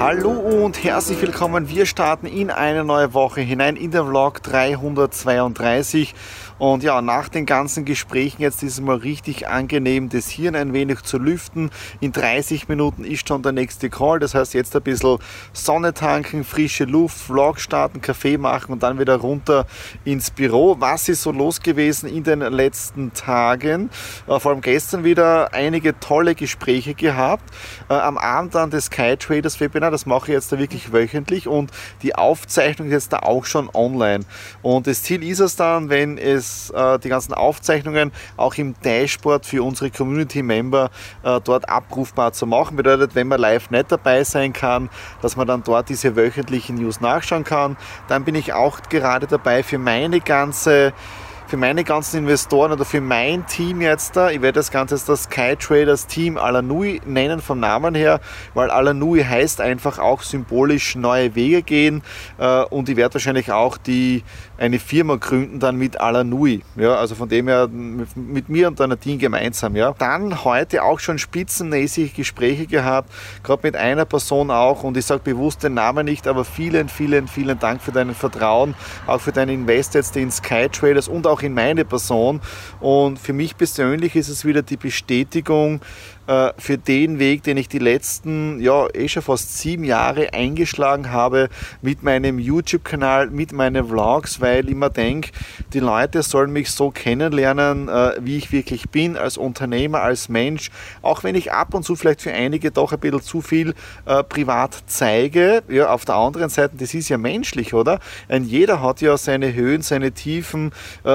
Hallo und herzlich willkommen. Wir starten in eine neue Woche hinein in den Vlog 332 und ja, nach den ganzen Gesprächen jetzt ist es mal richtig angenehm, das Hirn ein wenig zu lüften. In 30 Minuten ist schon der nächste Call. Das heißt, jetzt ein bisschen Sonne tanken, frische Luft, Vlog starten, Kaffee machen und dann wieder runter ins Büro. Was ist so los gewesen in den letzten Tagen? Äh, vor allem gestern wieder einige tolle Gespräche gehabt. Äh, am Abend dann des Sky Traders Webinar, das mache ich jetzt da wirklich wöchentlich und die Aufzeichnung ist jetzt da auch schon online. Und das Ziel ist es dann, wenn es äh, die ganzen Aufzeichnungen auch im Dashboard für unsere Community-Member äh, dort abrufbar zu machen. Bedeutet, wenn man live nicht dabei sein kann, dass man dann dort diese wöchentlichen News nachschauen kann. Dann bin ich auch gerade dabei für meine ganze für meine ganzen Investoren oder für mein Team jetzt da, ich werde das Ganze jetzt das Sky Traders Team Alanui nennen vom Namen her, weil Alanui heißt einfach auch symbolisch neue Wege gehen äh, und ich werde wahrscheinlich auch die, eine Firma gründen dann mit Alanui. Ja, also von dem her mit, mit mir und deiner Team gemeinsam. Ja. Dann heute auch schon spitzenmäßig Gespräche gehabt, gerade mit einer Person auch und ich sage bewusst den Namen nicht, aber vielen, vielen, vielen Dank für dein Vertrauen, auch für deinen Invest jetzt in Sky Traders und auch auch in meine Person. Und für mich persönlich ist es wieder die Bestätigung, äh, für den Weg, den ich die letzten, ja, eh schon fast sieben Jahre eingeschlagen habe mit meinem YouTube-Kanal, mit meinen Vlogs, weil ich immer denke, die Leute sollen mich so kennenlernen, äh, wie ich wirklich bin, als Unternehmer, als Mensch. Auch wenn ich ab und zu vielleicht für einige doch ein bisschen zu viel äh, privat zeige. Ja, auf der anderen Seite, das ist ja menschlich, oder? Und jeder hat ja seine Höhen, seine Tiefen,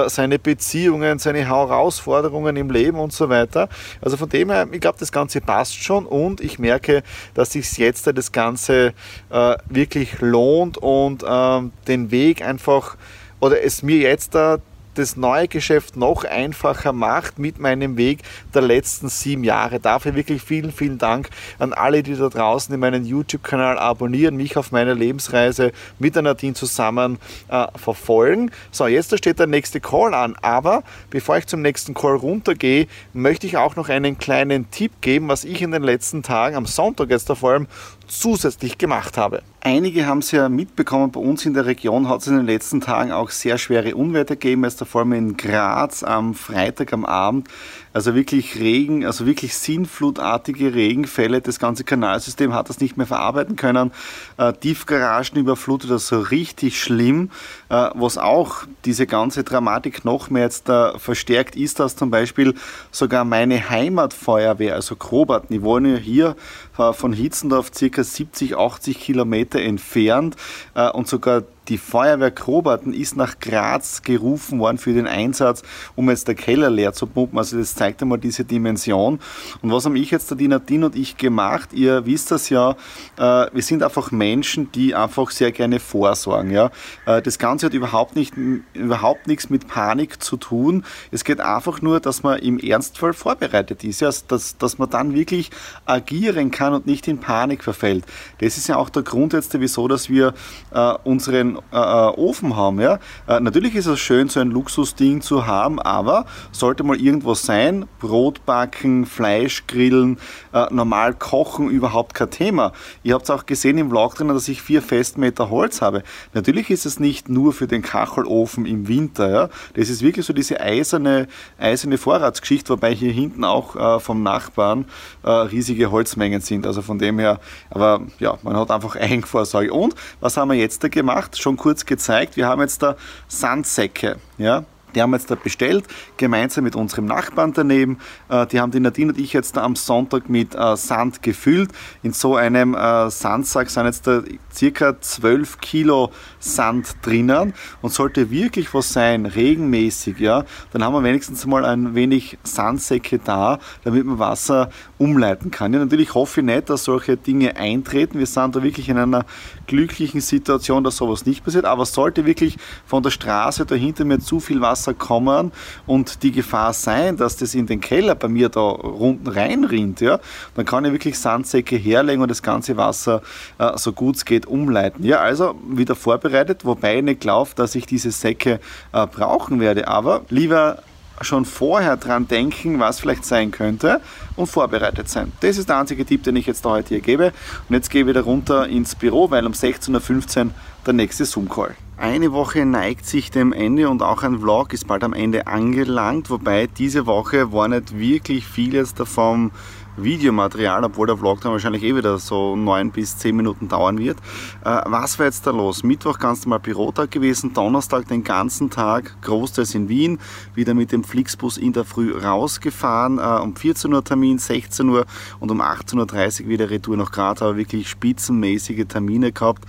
seine Beziehungen, seine Herausforderungen im Leben und so weiter. Also von dem her, ich glaube, das Ganze passt schon und ich merke, dass sich jetzt das Ganze äh, wirklich lohnt und äh, den Weg einfach oder es mir jetzt da das neue Geschäft noch einfacher macht mit meinem Weg der letzten sieben Jahre. Dafür wirklich vielen, vielen Dank an alle, die da draußen in meinen YouTube-Kanal abonnieren, mich auf meiner Lebensreise mit der Nadine zusammen äh, verfolgen. So, jetzt steht der nächste Call an. Aber bevor ich zum nächsten Call runtergehe, möchte ich auch noch einen kleinen Tipp geben, was ich in den letzten Tagen, am Sonntag jetzt vor allem, zusätzlich gemacht habe. Einige haben es ja mitbekommen, bei uns in der Region hat es in den letzten Tagen auch sehr schwere Unwetter gegeben, erst vor allem in Graz am Freitag am Abend. Also wirklich Regen, also wirklich sinnflutartige Regenfälle. Das ganze Kanalsystem hat das nicht mehr verarbeiten können. Äh, Tiefgaragen überflutet, das so richtig schlimm. Äh, was auch diese ganze Dramatik noch mehr jetzt äh, verstärkt, ist, dass zum Beispiel sogar meine Heimatfeuerwehr, also Krobert, die wohnen ja hier äh, von Hitzendorf circa 70, 80 Kilometer entfernt äh, und sogar die Feuerwehr Krobaten ist nach Graz gerufen worden für den Einsatz, um jetzt der Keller leer zu pumpen. Also das zeigt einmal diese Dimension. Und was haben ich jetzt, der Nadine und ich gemacht? Ihr wisst das ja, äh, wir sind einfach Menschen, die einfach sehr gerne vorsorgen. Ja? Äh, das Ganze hat überhaupt, nicht, überhaupt nichts mit Panik zu tun. Es geht einfach nur, dass man im Ernstfall vorbereitet ist, ja? dass, dass man dann wirklich agieren kann und nicht in Panik verfällt. Das ist ja auch der Grund jetzt, wieso, dass wir äh, unseren äh, äh, Ofen haben. Ja? Äh, natürlich ist es schön, so ein Luxusding zu haben, aber sollte mal irgendwas sein, Brot backen, Fleisch grillen, äh, normal kochen, überhaupt kein Thema. Ihr habt es auch gesehen im Vlog drin, dass ich vier Festmeter Holz habe. Natürlich ist es nicht nur für den Kachelofen im Winter. Ja? Das ist wirklich so diese eiserne, eiserne Vorratsgeschichte, wobei hier hinten auch äh, vom Nachbarn äh, riesige Holzmengen sind. Also von dem her, aber ja, man hat einfach Eigenvorsorge. Und was haben wir jetzt da gemacht? Schon kurz gezeigt. Wir haben jetzt da Sandsäcke. Ja? Die haben wir jetzt da bestellt, gemeinsam mit unserem Nachbarn daneben. Äh, die haben die Nadine und ich jetzt da am Sonntag mit äh, Sand gefüllt. In so einem äh, Sandsack sind jetzt da circa 12 Kilo Sand drinnen und sollte wirklich was sein, regenmäßig, ja, dann haben wir wenigstens mal ein wenig Sandsäcke da, damit man Wasser umleiten kann. Ja, natürlich hoffe ich nicht, dass solche Dinge eintreten. Wir sind da wirklich in einer glücklichen Situation, dass sowas nicht passiert, aber sollte wirklich von der Straße dahinter mir zu viel Wasser kommen und die Gefahr sein, dass das in den Keller bei mir da unten reinrinnt, ja, dann kann ich wirklich Sandsäcke herlegen und das ganze Wasser äh, so gut es geht umleiten. Ja, also wieder vorbereitet, wobei ich nicht glaube, dass ich diese Säcke äh, brauchen werde, aber lieber schon vorher dran denken, was vielleicht sein könnte und vorbereitet sein. Das ist der einzige Tipp, den ich jetzt da heute hier gebe. Und jetzt gehe ich wieder runter ins Büro, weil um 16.15 Uhr der nächste Zoom-Call. Eine Woche neigt sich dem Ende und auch ein Vlog ist bald am Ende angelangt, wobei diese Woche war nicht wirklich vieles davon Videomaterial, obwohl der Vlog dann wahrscheinlich eh wieder so 9 bis 10 Minuten dauern wird. Äh, was war jetzt da los? Mittwoch ganz normal Bürotag gewesen, Donnerstag den ganzen Tag, großteils in Wien, wieder mit dem Flixbus in der Früh rausgefahren, äh, um 14 Uhr Termin, 16 Uhr und um 18.30 Uhr wieder Retour nach Graz, aber wirklich spitzenmäßige Termine gehabt.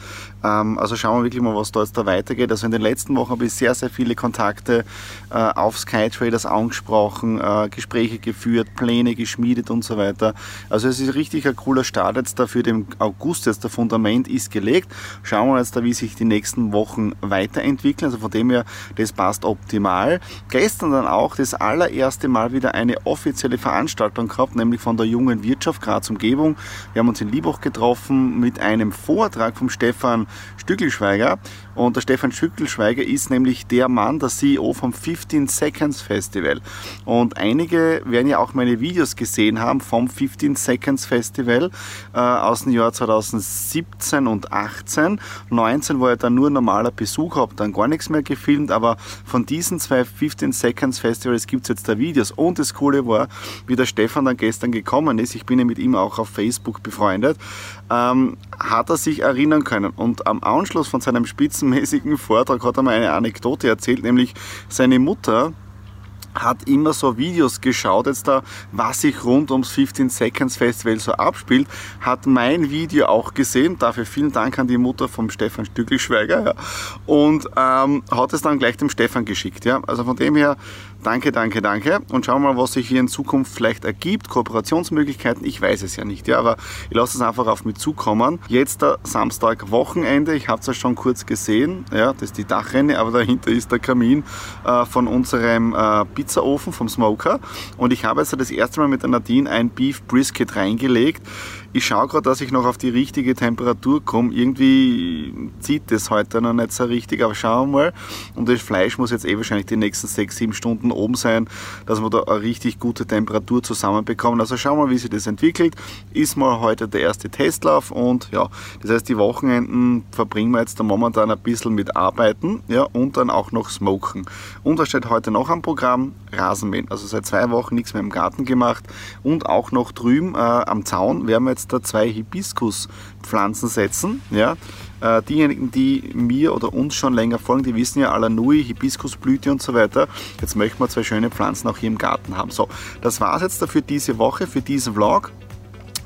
Ähm, also schauen wir wirklich mal, was da jetzt da weitergeht. Also in den letzten Wochen habe ich sehr, sehr viele Kontakte äh, auf Skytraders angesprochen, äh, Gespräche geführt, Pläne geschmiedet und so weiter. Also es ist richtig ein cooler Start jetzt da für den August. Jetzt der Fundament ist gelegt. Schauen wir jetzt da, wie sich die nächsten Wochen weiterentwickeln. Also von dem her, das passt optimal. Gestern dann auch das allererste Mal wieder eine offizielle Veranstaltung gehabt, nämlich von der jungen Wirtschaft Graz Umgebung. Wir haben uns in Liebach getroffen mit einem Vortrag vom Stefan Stückelschweiger. Und der Stefan Stückelschweiger ist nämlich der Mann, der CEO vom 15 Seconds Festival. Und einige werden ja auch meine Videos gesehen haben vom 15 Seconds Festival äh, aus dem Jahr 2017 und 18. 19 war ja dann nur normaler Besuch, habe dann gar nichts mehr gefilmt, aber von diesen zwei 15 Seconds Festivals gibt es jetzt da Videos. Und das Coole war, wie der Stefan dann gestern gekommen ist, ich bin ja mit ihm auch auf Facebook befreundet, ähm, hat er sich erinnern können. Und am Anschluss von seinem spitzenmäßigen Vortrag hat er mir eine Anekdote erzählt, nämlich seine Mutter hat immer so Videos geschaut, jetzt da, was sich rund ums 15 Seconds Festival so abspielt, hat mein Video auch gesehen, dafür vielen Dank an die Mutter vom Stefan Stückelschweiger ja, und ähm, hat es dann gleich dem Stefan geschickt. Ja. Also von dem her Danke, danke, danke. Und schauen wir mal, was sich hier in Zukunft vielleicht ergibt. Kooperationsmöglichkeiten, ich weiß es ja nicht, ja, aber ich lasse es einfach auf mich zukommen. Jetzt der Samstag Wochenende, ich habe es ja schon kurz gesehen, ja, das ist die Dachrinne, aber dahinter ist der Kamin äh, von unserem äh, Pizzaofen, vom Smoker. Und ich habe jetzt das erste Mal mit der Nadine ein Beef Brisket reingelegt. Ich schaue gerade, dass ich noch auf die richtige Temperatur komme. Irgendwie zieht das heute noch nicht so richtig, aber schauen wir mal. Und das Fleisch muss jetzt eh wahrscheinlich die nächsten 6, 7 Stunden oben sein, dass wir da eine richtig gute Temperatur zusammenbekommen. Also schauen wir mal, wie sich das entwickelt. Ist mal heute der erste Testlauf und ja, das heißt, die Wochenenden verbringen wir jetzt da momentan ein bisschen mit Arbeiten ja, und dann auch noch Smoken. Und da steht heute noch am Programm Rasenmähen. Also seit zwei Wochen nichts mehr im Garten gemacht und auch noch drüben äh, am Zaun werden wir jetzt da zwei Hibiskuspflanzen setzen. Ja? Äh, diejenigen, die mir oder uns schon länger folgen, die wissen ja Alanui, Hibiskusblüte und so weiter. Jetzt möchten wir zwei schöne Pflanzen auch hier im Garten haben. So, das war es jetzt dafür diese Woche, für diesen Vlog.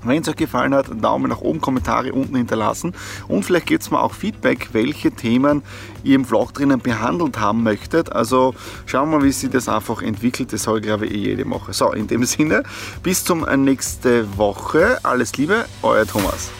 Wenn es euch gefallen hat, Daumen nach oben, Kommentare unten hinterlassen und vielleicht gebt es mir auch Feedback, welche Themen ihr im Vlog drinnen behandelt haben möchtet. Also schauen wir mal, wie sich das einfach entwickelt. Das soll, glaube ich, eh jede Woche. So, in dem Sinne, bis zum nächste Woche. Alles Liebe, euer Thomas.